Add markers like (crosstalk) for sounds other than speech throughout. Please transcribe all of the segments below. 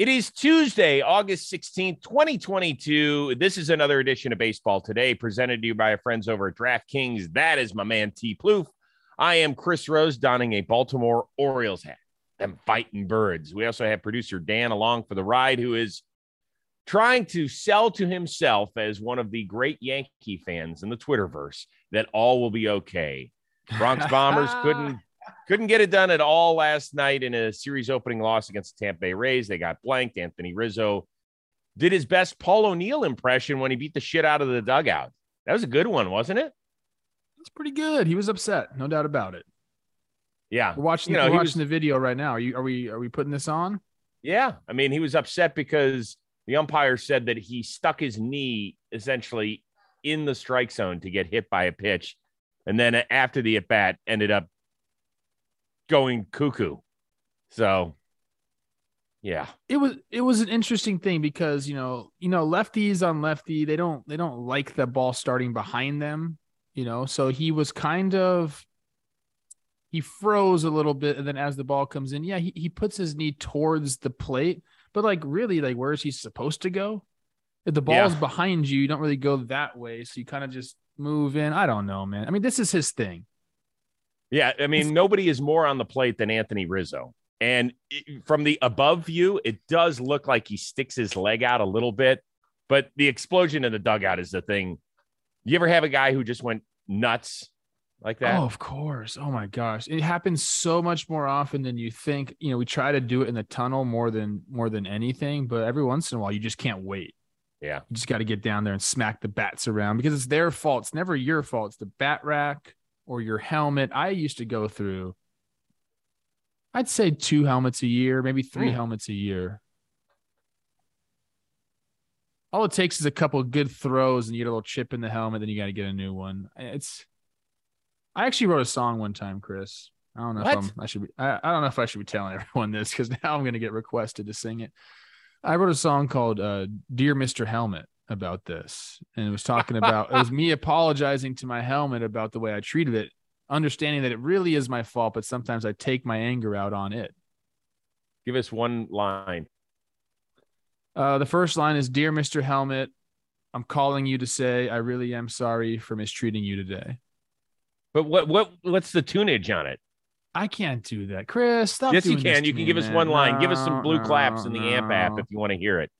It is Tuesday, August 16th, 2022. This is another edition of Baseball Today, presented to you by our friends over at DraftKings. That is my man T. Plouffe. I am Chris Rose, donning a Baltimore Orioles hat. Them fighting birds. We also have producer Dan along for the ride, who is trying to sell to himself as one of the great Yankee fans in the Twitterverse that all will be okay. Bronx (laughs) Bombers couldn't couldn't get it done at all last night in a series opening loss against the Tampa Bay Rays. They got blanked. Anthony Rizzo did his best Paul O'Neill impression when he beat the shit out of the dugout. That was a good one, wasn't it? That's pretty good. He was upset, no doubt about it. Yeah, we're watching. You know, we're watching was, the video right now. Are you? Are we? Are we putting this on? Yeah, I mean, he was upset because the umpire said that he stuck his knee essentially in the strike zone to get hit by a pitch, and then after the at bat ended up going cuckoo. So yeah. It was it was an interesting thing because you know, you know, lefties on lefty, they don't they don't like the ball starting behind them, you know. So he was kind of he froze a little bit and then as the ball comes in, yeah, he, he puts his knee towards the plate, but like really like where is he supposed to go? If the ball's yeah. behind you, you don't really go that way. So you kind of just move in. I don't know, man. I mean, this is his thing. Yeah, I mean, nobody is more on the plate than Anthony Rizzo. And from the above view, it does look like he sticks his leg out a little bit, but the explosion in the dugout is the thing. You ever have a guy who just went nuts like that? Oh, of course. Oh my gosh. It happens so much more often than you think. You know, we try to do it in the tunnel more than more than anything, but every once in a while you just can't wait. Yeah. You just got to get down there and smack the bats around because it's their fault. It's never your fault. It's the bat rack or your helmet. I used to go through, I'd say two helmets a year, maybe three mm. helmets a year. All it takes is a couple good throws and you get a little chip in the helmet, then you got to get a new one. It's, I actually wrote a song one time, Chris. I don't know what? if I'm, I should be, I, I don't know if I should be telling (laughs) everyone this because now I'm going to get requested to sing it. I wrote a song called uh, Dear Mr. Helmet about this and it was (laughs) talking about it was me apologizing to my helmet about the way I treated it, understanding that it really is my fault, but sometimes I take my anger out on it. Give us one line. Uh, the first line is Dear Mr. Helmet, I'm calling you to say I really am sorry for mistreating you today. But what what what's the tunage on it? I can't do that, Chris. Stop yes, you can. You can give us one line. No, give us some blue no, claps in the no. amp app if you want to hear it.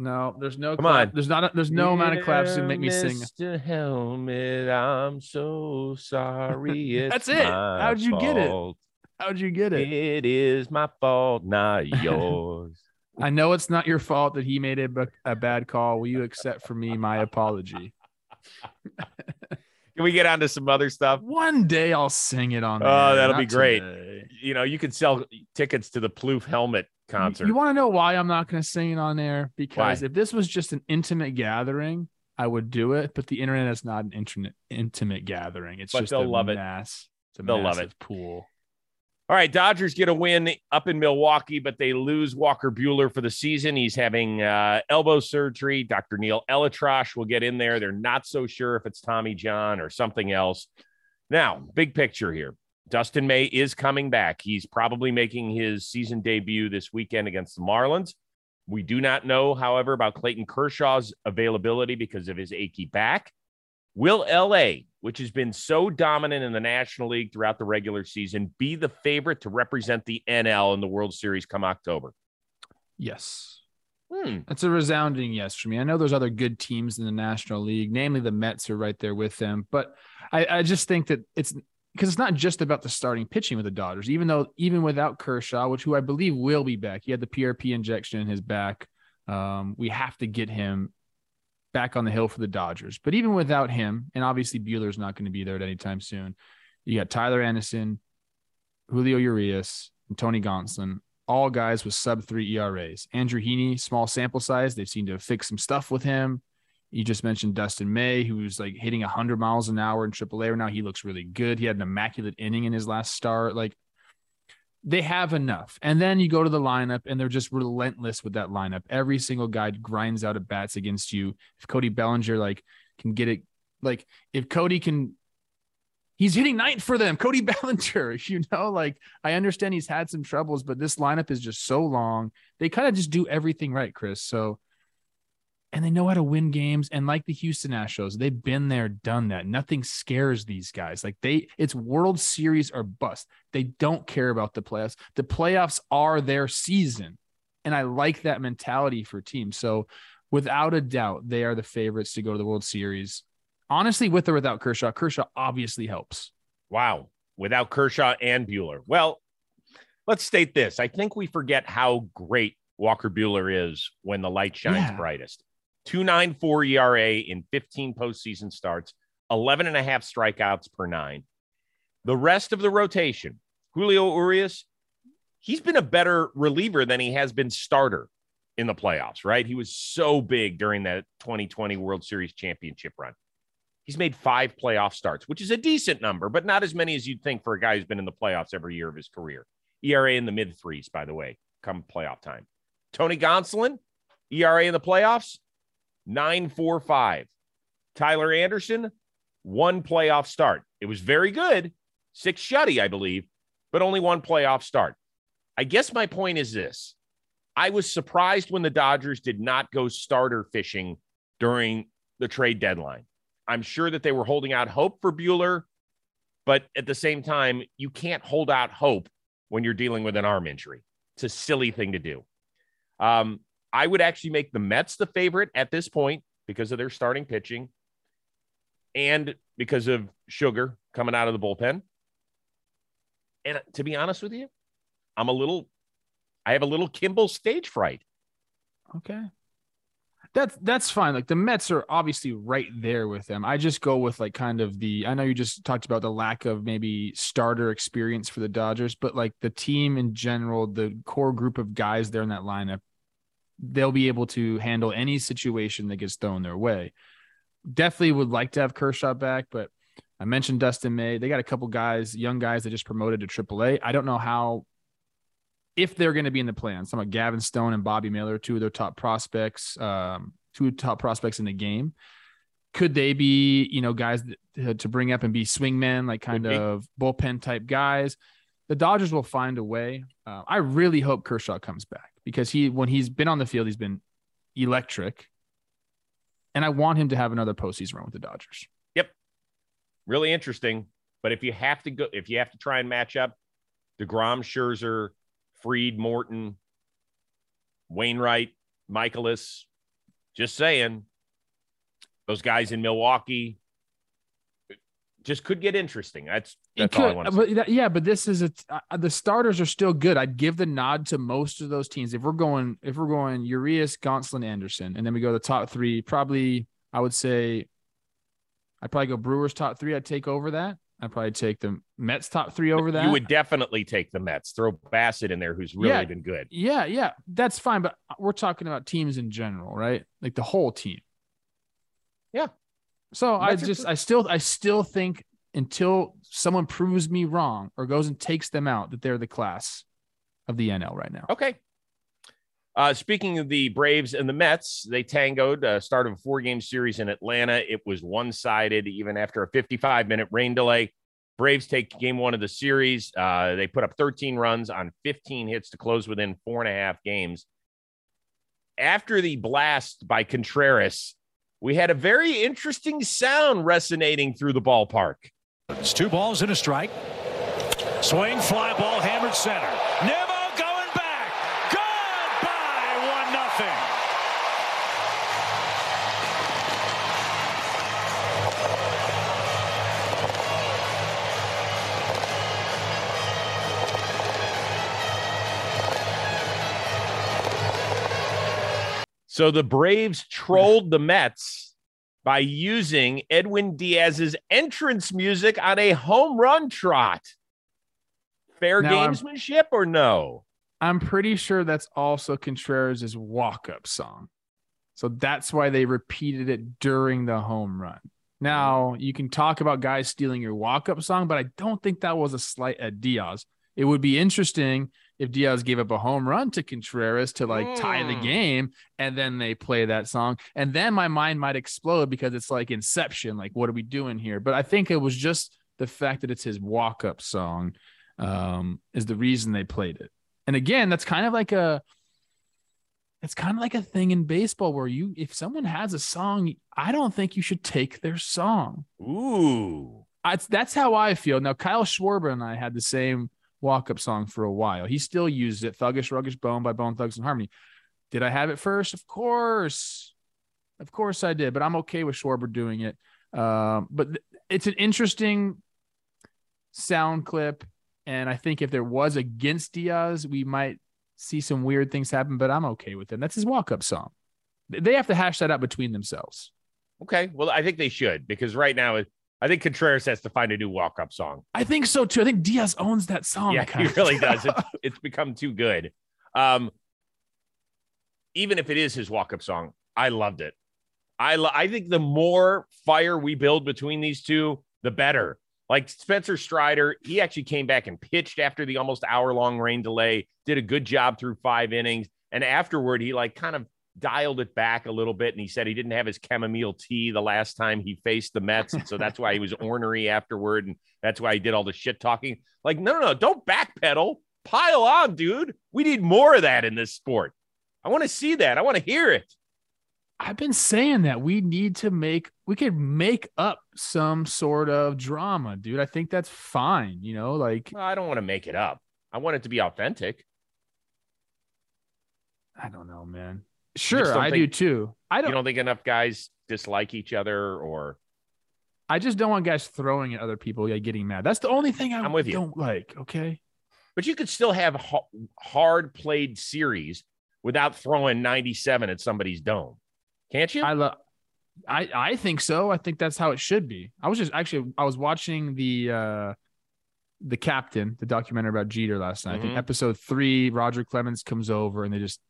No, there's no. Come clap. on. There's not. A, there's no amount of claps to make me sing. Mr. Helmet, I'm so sorry. (laughs) That's it. How'd you fault. get it? How'd you get it? It is my fault, not (laughs) yours. I know it's not your fault that he made a, a bad call. Will you accept for me my apology? (laughs) Can we get on to some other stuff? One day I'll sing it on. Oh, that'll be great. Today. You know, you could sell tickets to the Plouffe helmet concert. You, you want to know why I'm not going to sing it on there? Because why? if this was just an intimate gathering, I would do it. But the internet is not an internet intimate gathering. It's but just they'll a love mass. It. they'll love it. Pool. All right, Dodgers get a win up in Milwaukee, but they lose Walker Buehler for the season. He's having uh, elbow surgery. Dr. Neil ElAttrache will get in there. They're not so sure if it's Tommy John or something else. Now, big picture here. Dustin May is coming back. He's probably making his season debut this weekend against the Marlins. We do not know, however, about Clayton Kershaw's availability because of his achy back. Will LA, which has been so dominant in the National League throughout the regular season, be the favorite to represent the NL in the World Series come October? Yes. Hmm. It's a resounding yes for me. I know there's other good teams in the National League, namely the Mets are right there with them, but I, I just think that it's because it's not just about the starting pitching with the Dodgers. Even though even without Kershaw, which who I believe will be back, he had the PRP injection in his back. Um, we have to get him back on the hill for the Dodgers. But even without him, and obviously Buehler's not going to be there at any time soon. You got Tyler Anderson, Julio Urias, and Tony Gonsolin, all guys with sub three ERAs. Andrew Heaney, small sample size. They've seemed to fix some stuff with him. You just mentioned Dustin May, who's like hitting 100 miles an hour in AAA right now. He looks really good. He had an immaculate inning in his last start. Like they have enough. And then you go to the lineup and they're just relentless with that lineup. Every single guy grinds out at bats against you. If Cody Bellinger like can get it, like if Cody can he's hitting ninth for them. (laughs) Cody Bellinger, (laughs) you know, like I understand he's had some troubles, but this lineup is just so long. They kind of just do everything right, Chris. So, and they know how to win games. And like the Houston Astros, they've been there, done that. Nothing scares these guys. Like they, it's World Series or bust. They don't care about the playoffs. The playoffs are their season. And I like that mentality for teams. So, without a doubt, they are the favorites to go to the World Series honestly, with or without Kershaw, Kershaw obviously helps. Wow. Without Kershaw and Buehler. Well, let's state this. I think we forget how great Walker Buehler is when the light shines yeah. brightest. 294 ERA in 15 postseason starts, 11 and a half strikeouts per nine. The rest of the rotation, Julio Urias, he's been a better reliever than he has been starter in the playoffs, right? He was so big during that 2020 World Series championship run. He's made five playoff starts, which is a decent number, but not as many as you'd think for a guy who's been in the playoffs every year of his career. ERA in the mid threes, by the way, come playoff time. Tony Gonsolin, ERA in the playoffs, 945. Tyler Anderson, one playoff start. It was very good, six shutty, I believe, but only one playoff start. I guess my point is this I was surprised when the Dodgers did not go starter fishing during the trade deadline. I'm sure that they were holding out hope for Buehler, but at the same time, you can't hold out hope when you're dealing with an arm injury. It's a silly thing to do. Um, I would actually make the Mets the favorite at this point because of their starting pitching and because of Sugar coming out of the bullpen. And to be honest with you, I'm a little, I have a little Kimbrel stage fright. Okay that's that's fine. Like the Mets are obviously right there with them. I just go with like kind of the. I know you just talked about the lack of maybe starter experience for the Dodgers, but like the team in general, the core group of guys there in that lineup, they'll be able to handle any situation that gets thrown their way. Definitely would like to have Kershaw back, but I mentioned Dustin May. They got a couple guys, young guys that just promoted to AAA. I don't know how if they're going to be in the plans. Some of Gavin Stone and Bobby Miller, two of their top prospects, um, two top prospects in the game. Could they be, you know, guys that, to bring up and be swingmen, like kind of bullpen type guys? The Dodgers will find a way. Uh, I really hope Kershaw comes back because he, when he's been on the field, he's been electric, and I want him to have another postseason run with the Dodgers. Yep, really interesting. But if you have to go, if you have to try and match up Degrom, Scherzer, Fried, Morton, Wainwright, Mikolas, Just saying, those guys in Milwaukee just could get interesting. That's that's could, all I want to but yeah, but this is a uh, the starters are still good. I'd give the nod to most of those teams. If we're going, if we're going Urias, Gonsolin, Anderson, and then we go the top three, probably I would say I'd probably go Brewers top three. I'd take over that. I'd probably take the Mets top three over that. You would definitely take the Mets. Throw Bassitt in there, who's really yeah, been good. Yeah, yeah, that's fine. But we're talking about teams in general, right? Like the whole team. Yeah. So I just, I still, I still think until someone proves me wrong or goes and takes them out, that they're the class of the NL right now. Okay. Uh, speaking of the Braves and the Mets, they tangoed uh, start of a four game series in Atlanta. It was one sided even after a 55 minute rain delay. Braves take game one of the series. Uh, they put up 13 runs on 15 hits to close within four and a half games. After the blast by Contreras, we had a very interesting sound resonating through the ballpark. It's two balls and a strike. Swing, fly ball, hammered center. Never So the Braves trolled the Mets by using Edwin Diaz's entrance music on a home run trot. Fair now, gamesmanship I'm, or no? I'm pretty sure that's also Contreras' walk up song. So that's why they repeated it during the home run. Now, you can talk about guys stealing your walk up song, but I don't think that was a slight at Diaz. It would be interesting if Diaz gave up a home run to Contreras to like mm. tie the hmm. game, and then they play that song, and then my mind might explode because it's like Inception. Like, what are we doing here? But I think it was just the fact that it's his walk up song um, is the reason they played it. And again, that's kind of like a it's kind of like a thing in baseball where you if someone has a song, I don't think you should take their song. Ooh. I, that's how I feel. Now Kyle Schwarber and I had the same walk up song for a while. He still uses it, Thuggish Ruggish Bone by Bone Thugs and Harmony. Did I have it first? Of course. Of course I did, but I'm okay with Schwarber doing it. Um, but th- it's an interesting sound clip. And I think if there was against Diaz, we might see some weird things happen, but I'm okay with him. That's his walk up song. They have to hash that out between themselves. Okay. Well, I think they should because right now, I think Contreras has to find a new walk up song. I think so too. I think Diaz owns that song. Yeah, (laughs) he really does. It's, (laughs) it's become too good. Um, even if it is his walk up song, I loved it. I, lo- I think the more fire we build between these two, the better. Like Spencer Strider, he actually came back and pitched after the almost hour long rain delay, did a good job through five innings. And afterward, he like kind of dialed it back a little bit. And he said he didn't have his chamomile tea the last time he faced the Mets. And so that's why he was (laughs) ornery afterward. And that's why he did all the shit talking. Like, no, no, no, don't backpedal. Pile on, dude. We need more of that in this sport. I want to see that. I want to hear it. I've been saying that we need to make we could make up some sort of drama, dude. I think that's fine, you know, like I don't want to make it up. I want it to be authentic. I don't know, man. Sure, I think, do too. I don't You don't think enough guys dislike each other or I just don't want guys throwing at other people, yeah, getting mad. That's the only thing I am with you. don't like, okay? But you could still have hard played series without throwing 97 at somebody's dome. Can't you? I love. I I think so. I think that's how it should be. I was just actually I was watching the uh the captain, the documentary about Jeter last night. I think mm-hmm. episode three, Roger Clemens comes over and they just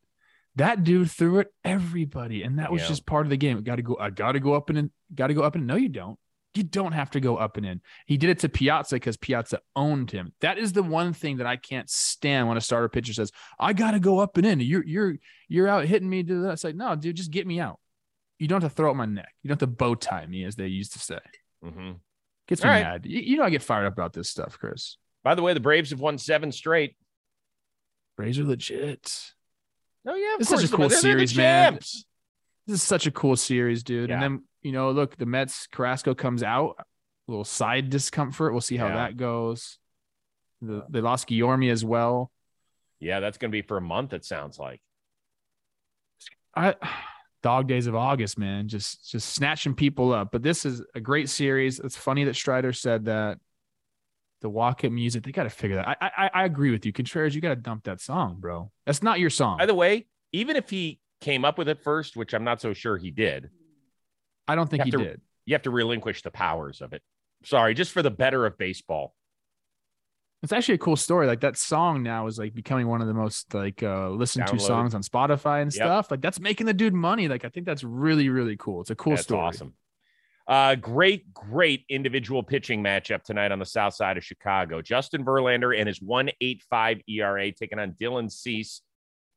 that dude threw at everybody, and that was yeah. just part of the game. Got to go. I got to go up and in. Got to go up and in. no, you don't. You don't have to go up and in. He did it to Piazza because Piazza owned him. That is the one thing that I can't stand when a starter pitcher says, "I got to go up and in." You're you're you're out hitting me. To that. It's like, no, dude, just get me out you don't have to throw up my neck. You don't have to bow tie me, as they used to say. Mm-hmm. Gets me right. mad. You, you know, I get fired up about this stuff, Chris. By the way, the Braves have won seven straight. Braves are legit. Oh yeah, this is such a cool series, man. This is such a cool series, dude. Yeah. And then you know, look, the Mets Carrasco comes out, a little side discomfort. We'll see how yeah. that goes. The, they lost Guillorme as well. Yeah, that's going to be for a month. It sounds like. I (sighs) dog days of August, man, just just snatching people up. But this is a great series. It's funny that Strider said that the walk up music, they got to figure that. I, I I agree with you. Contreras, you got to dump that song, bro. That's not your song. By the way, even if he came up with it first, which I'm not so sure he did, I don't think he to, did. You have to relinquish the powers of it. Sorry, just for the better of baseball. It's actually a cool story. Like that song now is like becoming one of the most like uh listened Downloaded. to songs on Spotify and yep. stuff. Like that's making the dude money. Like I think that's really really cool. It's a cool that's story. Awesome. Uh, great, great individual pitching matchup tonight on the south side of Chicago. Justin Verlander and his 1.85 ERA taking on Dylan Cease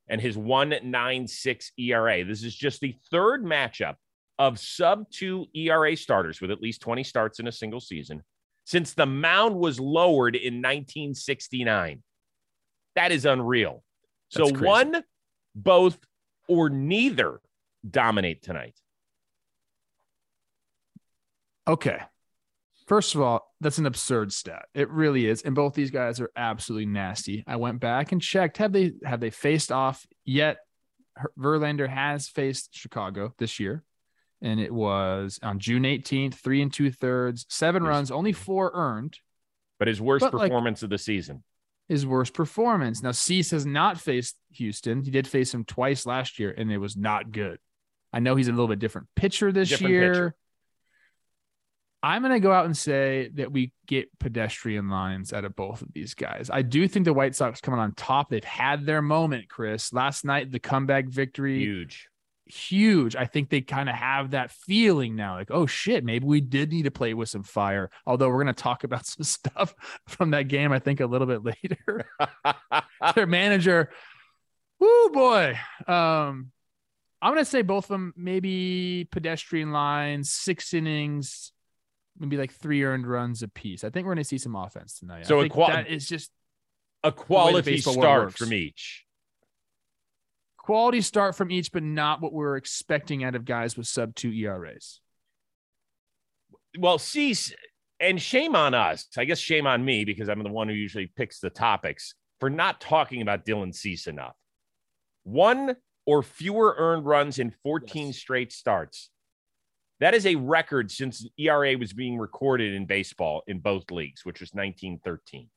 and his 1.96 ERA. This is just the third matchup of sub two ERA starters with at least 20 starts in a single season since the mound was lowered in 1969. That is unreal. That's so, crazy. one, both, or neither dominate tonight. Okay. First of all, that's an absurd stat. It really is. And both these guys are absolutely nasty. I went back and checked. Have they have they faced off yet? Verlander has faced Chicago this year and it was on June 18th, three and two thirds, seven runs, only four earned. But his worst but performance like, of the season. His worst performance. Now, Cease has not faced Houston. He did face him twice last year, and it was not good. I know he's a little bit different pitcher this different year. Pitcher. I'm going to go out and say that we get pedestrian lines out of both of these guys. I do think the White Sox coming on top. They've had their moment, Chris. Last night, the comeback victory. Huge huge. I think they kind of have that feeling now, like, oh shit, maybe we did need to play with some fire. Although we're going to talk about (laughs) some stuff from that game, I think a little bit later. (laughs) Their manager, oh boy. Um, I'm going to say both of them, maybe pedestrian lines, six innings. Maybe like three earned runs apiece. I think we're going to see some offense tonight. So I a think qual- that is just A quality start from each. quality start from each, but not what we're expecting out of guys with sub two ERAs. Well, Cease, and shame on us. I guess shame on me because I'm the one who usually picks the topics for not talking about Dylan Cease enough. One or fewer earned runs in 14 Yes. straight starts. That is a record since ERA was being recorded in baseball in both leagues, which was 1913.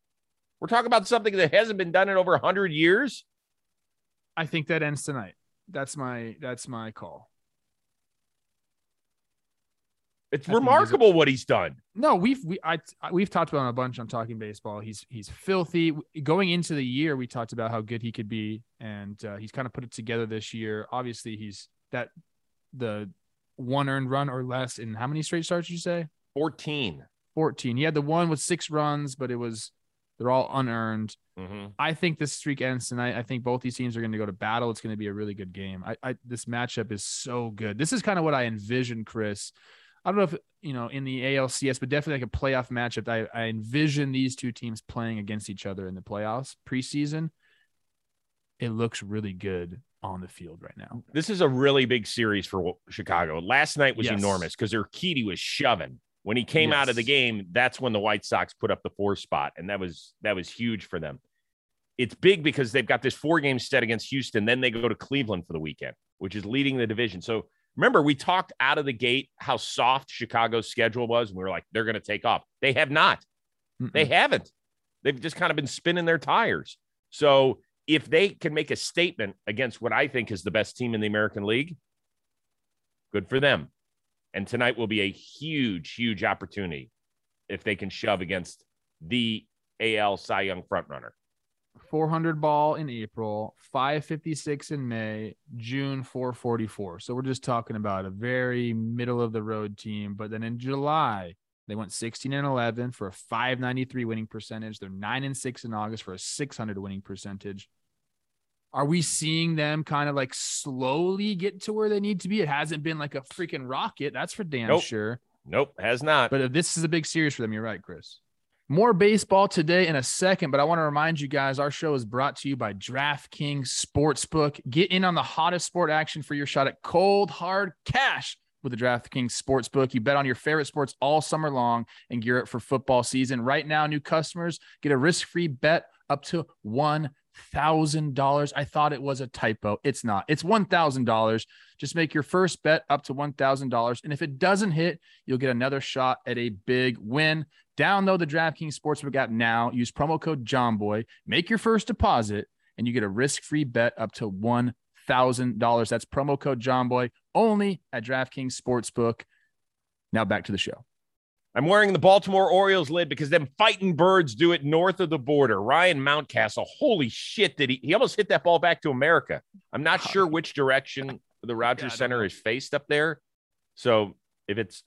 We're talking about something that hasn't been done in over 100 years. I think that ends tonight. That's my that's my call. It's I remarkable what he's done. No, we've we I we've talked about him a bunch on talking baseball. He's he's filthy. Going into the year, we talked about how good he could be, and uh, he's kind of put it together this year. Obviously, he's that the one earned run or less in how many straight starts? Did you say 14. fourteen. He had the one with six runs, but it was they're all unearned. Mhm. I think this streak ends tonight. I think both these teams are going to go to battle. It's going to be a really good game. I, I this matchup is so good. This is kind of what I envision, Chris. I don't know if you know in the ALCS, but definitely like a playoff matchup. I, I envision these two teams playing against each other in the playoffs preseason. It looks really good on the field right now. This is a really big series for Chicago. Last night was Yes. enormous because Urquidy was shoving. When he came out of the game, that's when the White Sox put up the four spot, and that was that was huge for them. It's big because they've got this four game set against Houston. Then they go to Cleveland for the weekend, which is leading the division. So remember, we talked out of the gate how soft Chicago's schedule was. And we were like, they're going to take off. They have not. They Mm-mm. haven't. They've just kind of been spinning their tires. So if they can make a statement against what I think is the best team in the American League, good for them. And tonight will be a huge, huge opportunity if they can shove against the AL Cy Young frontrunner. 400 ball in April, 556 in May, June 444. So we're just talking about a very middle of the road team. But then in July, they went 16 and 11 for a 593 winning percentage. They're 9 and 6 in August for a 600 winning percentage. Are we seeing them kind of like slowly get to where they need to be? It hasn't been like a freaking rocket. That's for damn Nope. sure. Nope, has not. But this is a big series for them, you're right, Chris. More baseball today in a second, but I want to remind you guys our show is brought to you by DraftKings Sportsbook. Get in on the hottest sport action for your shot at cold, hard cash with the DraftKings Sportsbook. You bet on your favorite sports all summer long and gear up for football season. Right now, new customers get a risk free bet up to $1,000. I thought it was a typo. It's not. It's $1,000. Just make your first bet up to $1,000. And if it doesn't hit, you'll get another shot at a big win. Download the DraftKings Sportsbook app now. Use promo code JOMBOY. Make your first deposit, and you get a risk-free bet up to one thousand dollars. That's promo code JOMBOY only at DraftKings Sportsbook. Now back to the show. I'm wearing the Baltimore Orioles lid because them fighting birds do it north of the border. Ryan Mountcastle, holy shit, did he? He almost hit that ball back to America. I'm not Wow. sure which direction the Rogers don't Center know. is faced up there. So if it's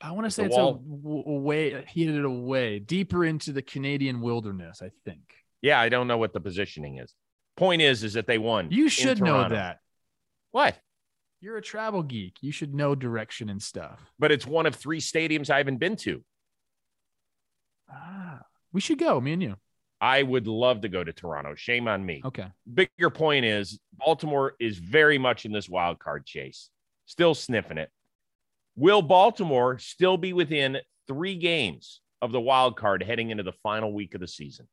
I want to say it's wall. a w- away. He hit it away deeper into the Canadian wilderness. I think yeah, I don't know what the positioning is. Point is, is that they won. you should know that. What? You're a travel geek. You should know direction and stuff. But it's one of three stadiums I haven't been to. Ah, we should go. Me and you. I would love to go to Toronto. Shame on me. Okay. Bigger point is Baltimore is very much in this wild card chase, still sniffing it. Will Baltimore still be within three games of the wild card heading into the final week of the season?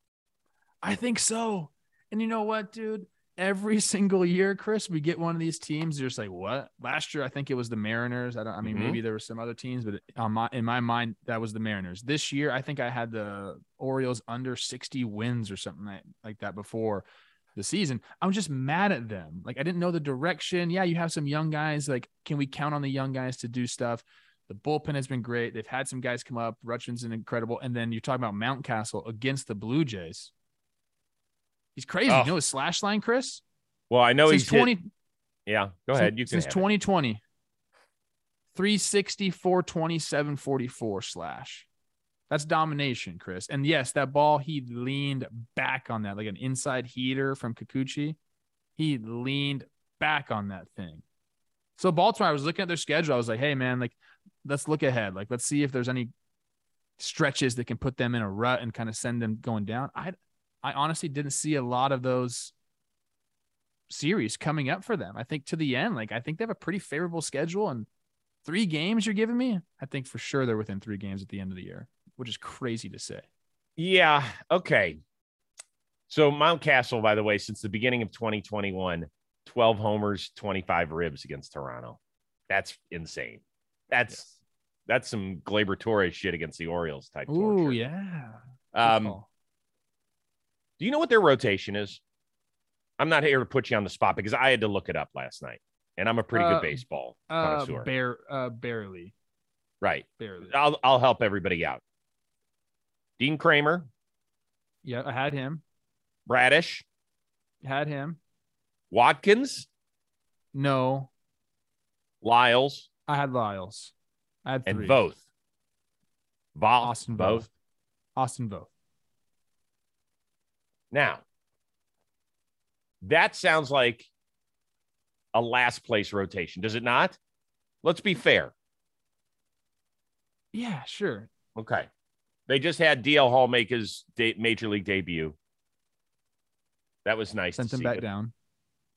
I think so. And you know what, dude? Every single year, Chris, we get one of these teams. You're just like, what? Last year, I think it was the Mariners. I don't. I mean, Mhm. maybe there were some other teams, but on my in my mind, that was the Mariners. This year, I think I had the Orioles under 60 wins or something like, like that before the season. I'm just mad at them. Like I didn't know the direction. Yeah, you have some young guys. Like, can we count on the young guys to do stuff? The bullpen has been great. They've had some guys come up. Rutschman's an incredible. And then you're talking about Mountcastle against the Blue Jays. He's crazy. Oh. You know his slash line, Chris? Well, I know since he's hit- 20 yeah, go ahead. You can since have it. 2020. 360, 427, 44 slash. That's domination, Chris. And yes, that ball, he leaned back on that like an inside heater from Kikuchi. He leaned back on that thing. So Baltimore, I was looking at their schedule. I was like, hey man, like let's look ahead. Like let's see if there's any stretches that can put them in a rut and kind of send them going down. I I honestly didn't see a lot of those series coming up for them. I think to the end, like I think they have a pretty favorable schedule and three games you're giving me. I think for sure they're within three games at the end of the year, which is crazy to say. Yeah. Okay. So Mountcastle, by the way, since the beginning of 2021, 12 homers, 25 ribs against Toronto. That's insane. That's yes. that's some Gleyber Torres shit against the Orioles type. Oh yeah. Um, do you know what their rotation is? I'm not here to put you on the spot because I had to look it up last night, and I'm a pretty uh, good baseball uh, connoisseur. Bare, uh, barely. Right. Barely. I'll I'll help everybody out. Dean Kremer. Yeah, I had him. Bradish. Had him. Watkins. No. Lyles. I had Lyles. I had three. And Voth. Austin Voth. Austin Voth. Now, that sounds like a last place rotation, does it not? Let's be fair. Yeah, sure. Okay. They just had DL Hall make his de- major league debut. That was nice. Sent him back down.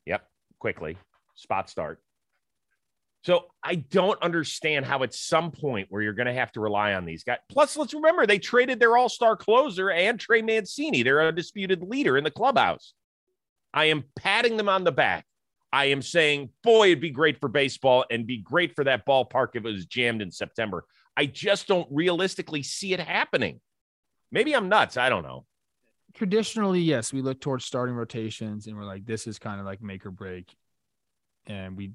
Yep, quickly. Spot start. So I don't understand how at some point where you're going to have to rely on these guys. Plus, let's remember they traded their all-star closer and Trey Mancini. They're a disputed leader in the clubhouse. I am patting them on the back. I am saying, boy, it'd be great for baseball and be great for that ballpark if it was jammed in September. I just don't realistically see it happening. Maybe I'm nuts. I don't know. Traditionally, yes, we look towards starting rotations and we're like, this is kind of like make or break. And we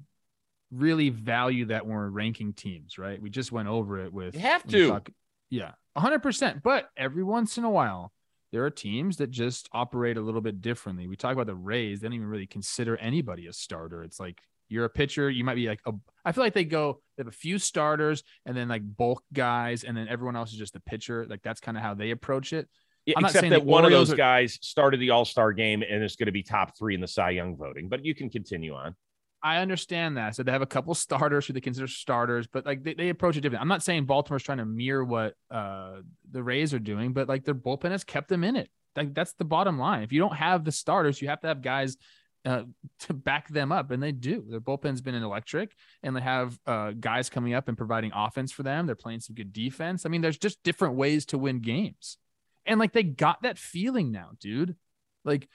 really value that when we're ranking teams, right? We just went over it with you have to. Talk, yeah, 100%. But every once in a while, there are teams that just operate a little bit differently. We talk about the Rays, they don't even really consider anybody a starter. It's like you're a pitcher, you might be like a I feel like they go they have a few starters and then like bulk guys and then everyone else is just a pitcher. Like that's kind of how they approach it. Yeah, except that one of those are, guys started the All-Star game and is going to be top 3 in the Cy Young voting, but you can continue on. I understand that. So they have a couple starters who they consider starters, but like they, they approach it different. I'm not saying Baltimore's trying to mirror what uh, the Rays are doing, but like their bullpen has kept them in it. Like that's the bottom line. If you don't have the starters, you have to have guys uh, (laughs) to back them up, and they do. Their bullpen's been electric, and they have uh, guys coming up and providing offense for them. They're playing some good defense. I mean, there's just different ways to win games, and like they got that feeling now, dude. Like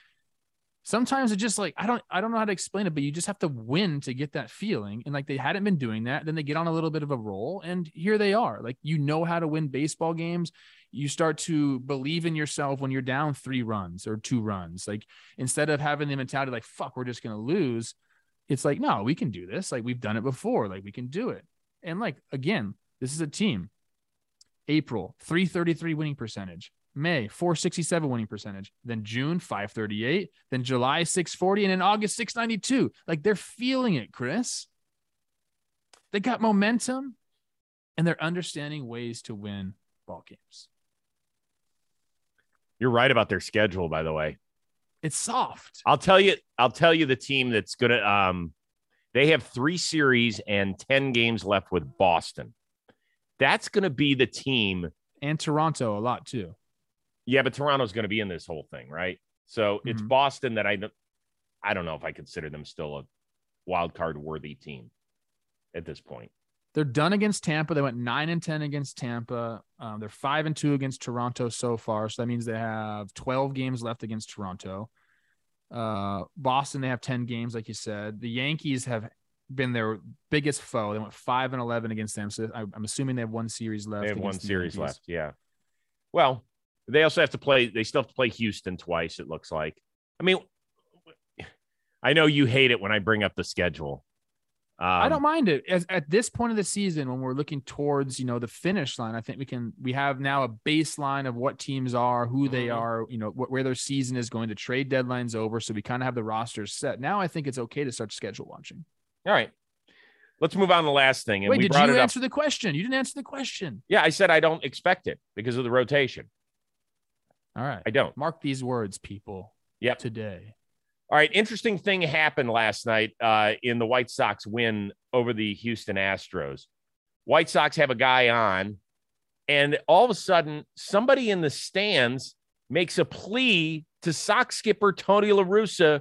sometimes it just like I don't I don't know how to explain it, but you just have to win to get that feeling. And like they hadn't been doing that, then they get on a little bit of a roll, and here they are. Like you know how to win baseball games. You start to believe in yourself when you're down three runs or two runs. Like instead of having the mentality like fuck, we're just gonna lose. It's like no, we can do this. Like we've done it before. Like we can do it. And like again, this is a team. April 333 winning percentage. May 467 winning percentage, then June 538, then July 640, and in August 692. Like they're feeling it, Chris. They got momentum and they're understanding ways to win ball games. You're right about their schedule, by the way. It's soft. I'll tell you, I'll tell you the team that's gonna um they have three series and 10 games left with Boston. That's gonna be the team. And Toronto a lot too. Yeah, but Toronto's going to be in this whole thing, right? So mm-hmm. it's Boston that I I don't know if I consider them still a wild card worthy team at this point. They're done against Tampa. They went nine and ten against Tampa. Um, they're five and two against Toronto so far. So that means they have twelve games left against Toronto. Uh, Boston, they have ten games, like you said. The Yankees have been their biggest foe. They went five and eleven against them. So I, am assuming they have one series left. They have one series Yankees. left. Yeah. Well, they also have to play. They still have to play Houston twice. It looks like. I mean, I know you hate it when I bring up the schedule. Um, I don't mind it. As, at this point of the season, when we're looking towards you know the finish line, I think we can we have now a baseline of what teams are, who they mm-hmm. are, you know wh- where their season is going. to trade deadlines over, so we kind of have the rosters set. Now I think it's okay to start schedule watching. All right, let's move on to the last thing. And Wait, did you answer up. the question? You didn't answer the question. Yeah, I said I don't expect it because of the rotation. All right. I don't. Mark these words, people. Yep. Today. All right. Interesting thing happened last night uh, in the White Sox win over the Houston Astros. White Sox have a guy on And all of a sudden, somebody in the stands makes a plea to Sox skipper Tony La Russa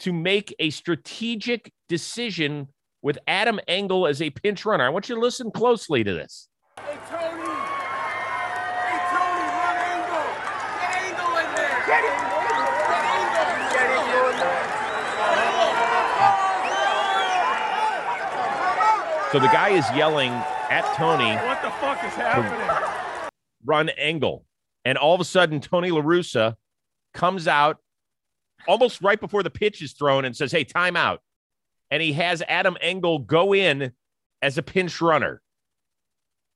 to make a strategic decision with Adam Engel as a pinch runner. I want you to listen closely to this. Hey, Tony. Hey, Tony, run Engel. Get Engel in there. Get him. Get Engel. Get Engel in there. So the guy is yelling at Tony, What the fuck is happening? run Engel. And all of a sudden, Tony La Russa comes out almost right before the pitch is thrown and says, Hey, timeout. And he has Adam Engel go in as a pinch runner.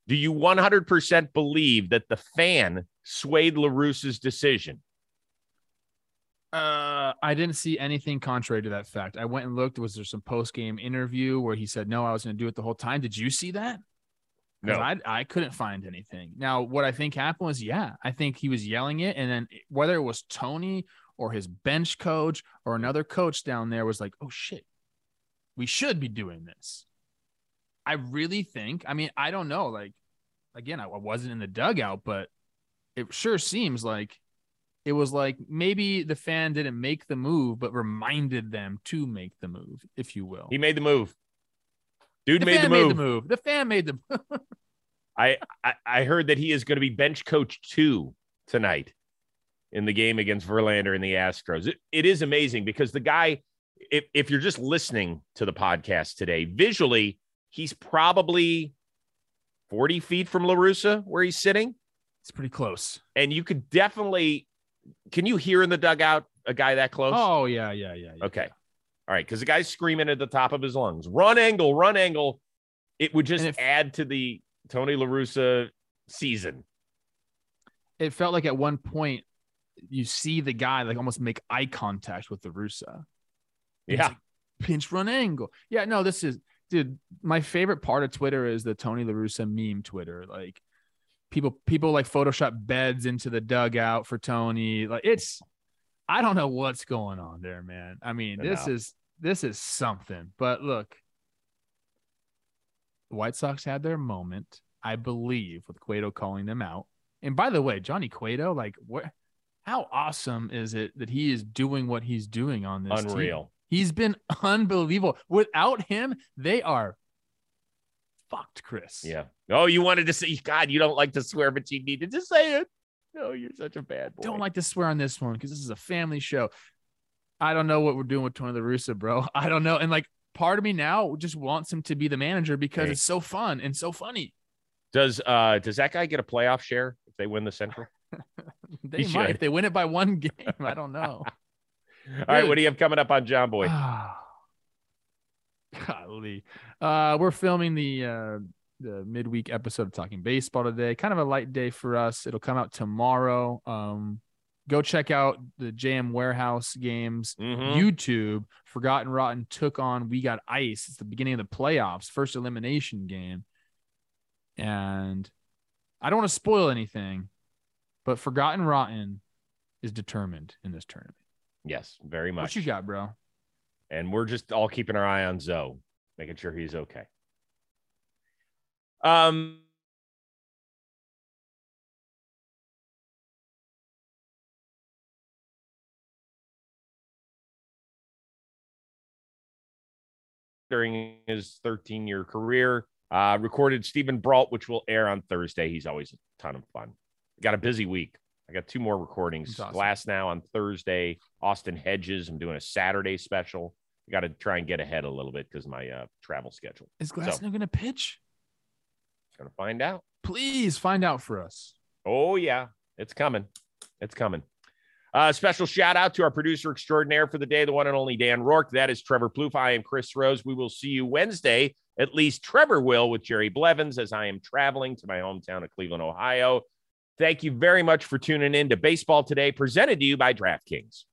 Do you 100% believe that the fan swayed LaRussa's decision? Uh, I didn't see anything contrary to that fact. I went and looked. Was there some post game interview where he said, "No, I was going to do it the whole time"? Did you see that? No. I I couldn't find anything. Now, what I think happened was, yeah, I think he was yelling it, and then whether it was Tony or his bench coach or another coach down there was like, "Oh shit, we should be doing this." I really think. I mean, I don't know. Like, again, I wasn't in the dugout, but it sure seems like it was like maybe the fan didn't make the move, but reminded them to make the move, if you will. He made the move. Dude the made the, move. made the move. The fan made the (laughs) I, I I heard that he is going to be bench coach two tonight in the game against Verlander and the Astros. It, it is amazing because the guy, if if you're just listening to the podcast today, visually he's probably forty feet from La Russa where he's sitting, It's pretty close. and you could definitely. Can you hear in the dugout a guy that close? Oh yeah, yeah, yeah. yeah. Okay. All right. Because the guy's screaming at the top of his lungs, run Engel, run Engel. It would just if- add to the Tony LaRussa season. It felt like at one point you see the guy like almost make eye contact with La Russa. Yeah. like, pinch run Engel. Yeah, no, this is dude. My favorite part of Twitter is the Tony LaRussa meme Twitter. Like people, people like Photoshop beds into the dugout for Tony. Like it's, I don't know what's going on there, man. I mean, this is this is something. But look, the White Sox had their moment, I believe, with Cueto calling them out. And by the way, Johnny Cueto, like what? How awesome is it that he is doing what he's doing on this? team? Unreal. He's been unbelievable. Without him, they are fucked, Chris. Yeah. Oh, you wanted to say, God, you don't like to swear, but you needed to say it. No, you're such a bad boy. Don't like to swear on this one because this is a family show. I don't know what we're doing with Tony La Russa, bro. (laughs) I don't know. And like part of me now just wants him to be the manager because Hey. it's so fun and so funny. Does uh does that guy get a playoff share if they win the Central? (laughs) They He might should. if they win it by one (laughs) game. I don't know. All right, what do you have coming up on Jomboy? (sighs) Golly. Uh, we're filming the uh, the midweek episode of Talking Baseball today. Kind of a light day for us. It'll come out tomorrow. Um, go check out the Jam Warehouse games Mhm. YouTube. Forgotten Rotten took on We Got Ice. It's the beginning of the playoffs, first elimination game. And I don't want to spoil anything, but Forgotten Rotten is determined in this tournament. Yes, very much. What you got, bro? And we're just all keeping our eye on Zoe, making sure he's okay. Um, during his 13 year career, uh, recorded Steven Brault, which will air on Thursday. He's always a ton of fun. Got a busy week. I got two more recordings. Awesome. Glasnow on Thursday. Austin Hedges. I'm doing a Saturday special. I got to try and get ahead a little bit because my uh, travel schedule. Is Glasnow going to pitch? Gonna find out. Please find out for us. Oh yeah, it's coming. It's coming. Uh, special shout out to our producer extraordinaire for the day, the one and only Dan Rourke. That is Trevor Plouffe. I am Chris Rose. We will see you Wednesday. At least Trevor will with Jerry Blevins as I am traveling to my hometown of Cleveland, Ohio. Thank you very much for tuning in to Baseball Today, presented to you by DraftKings.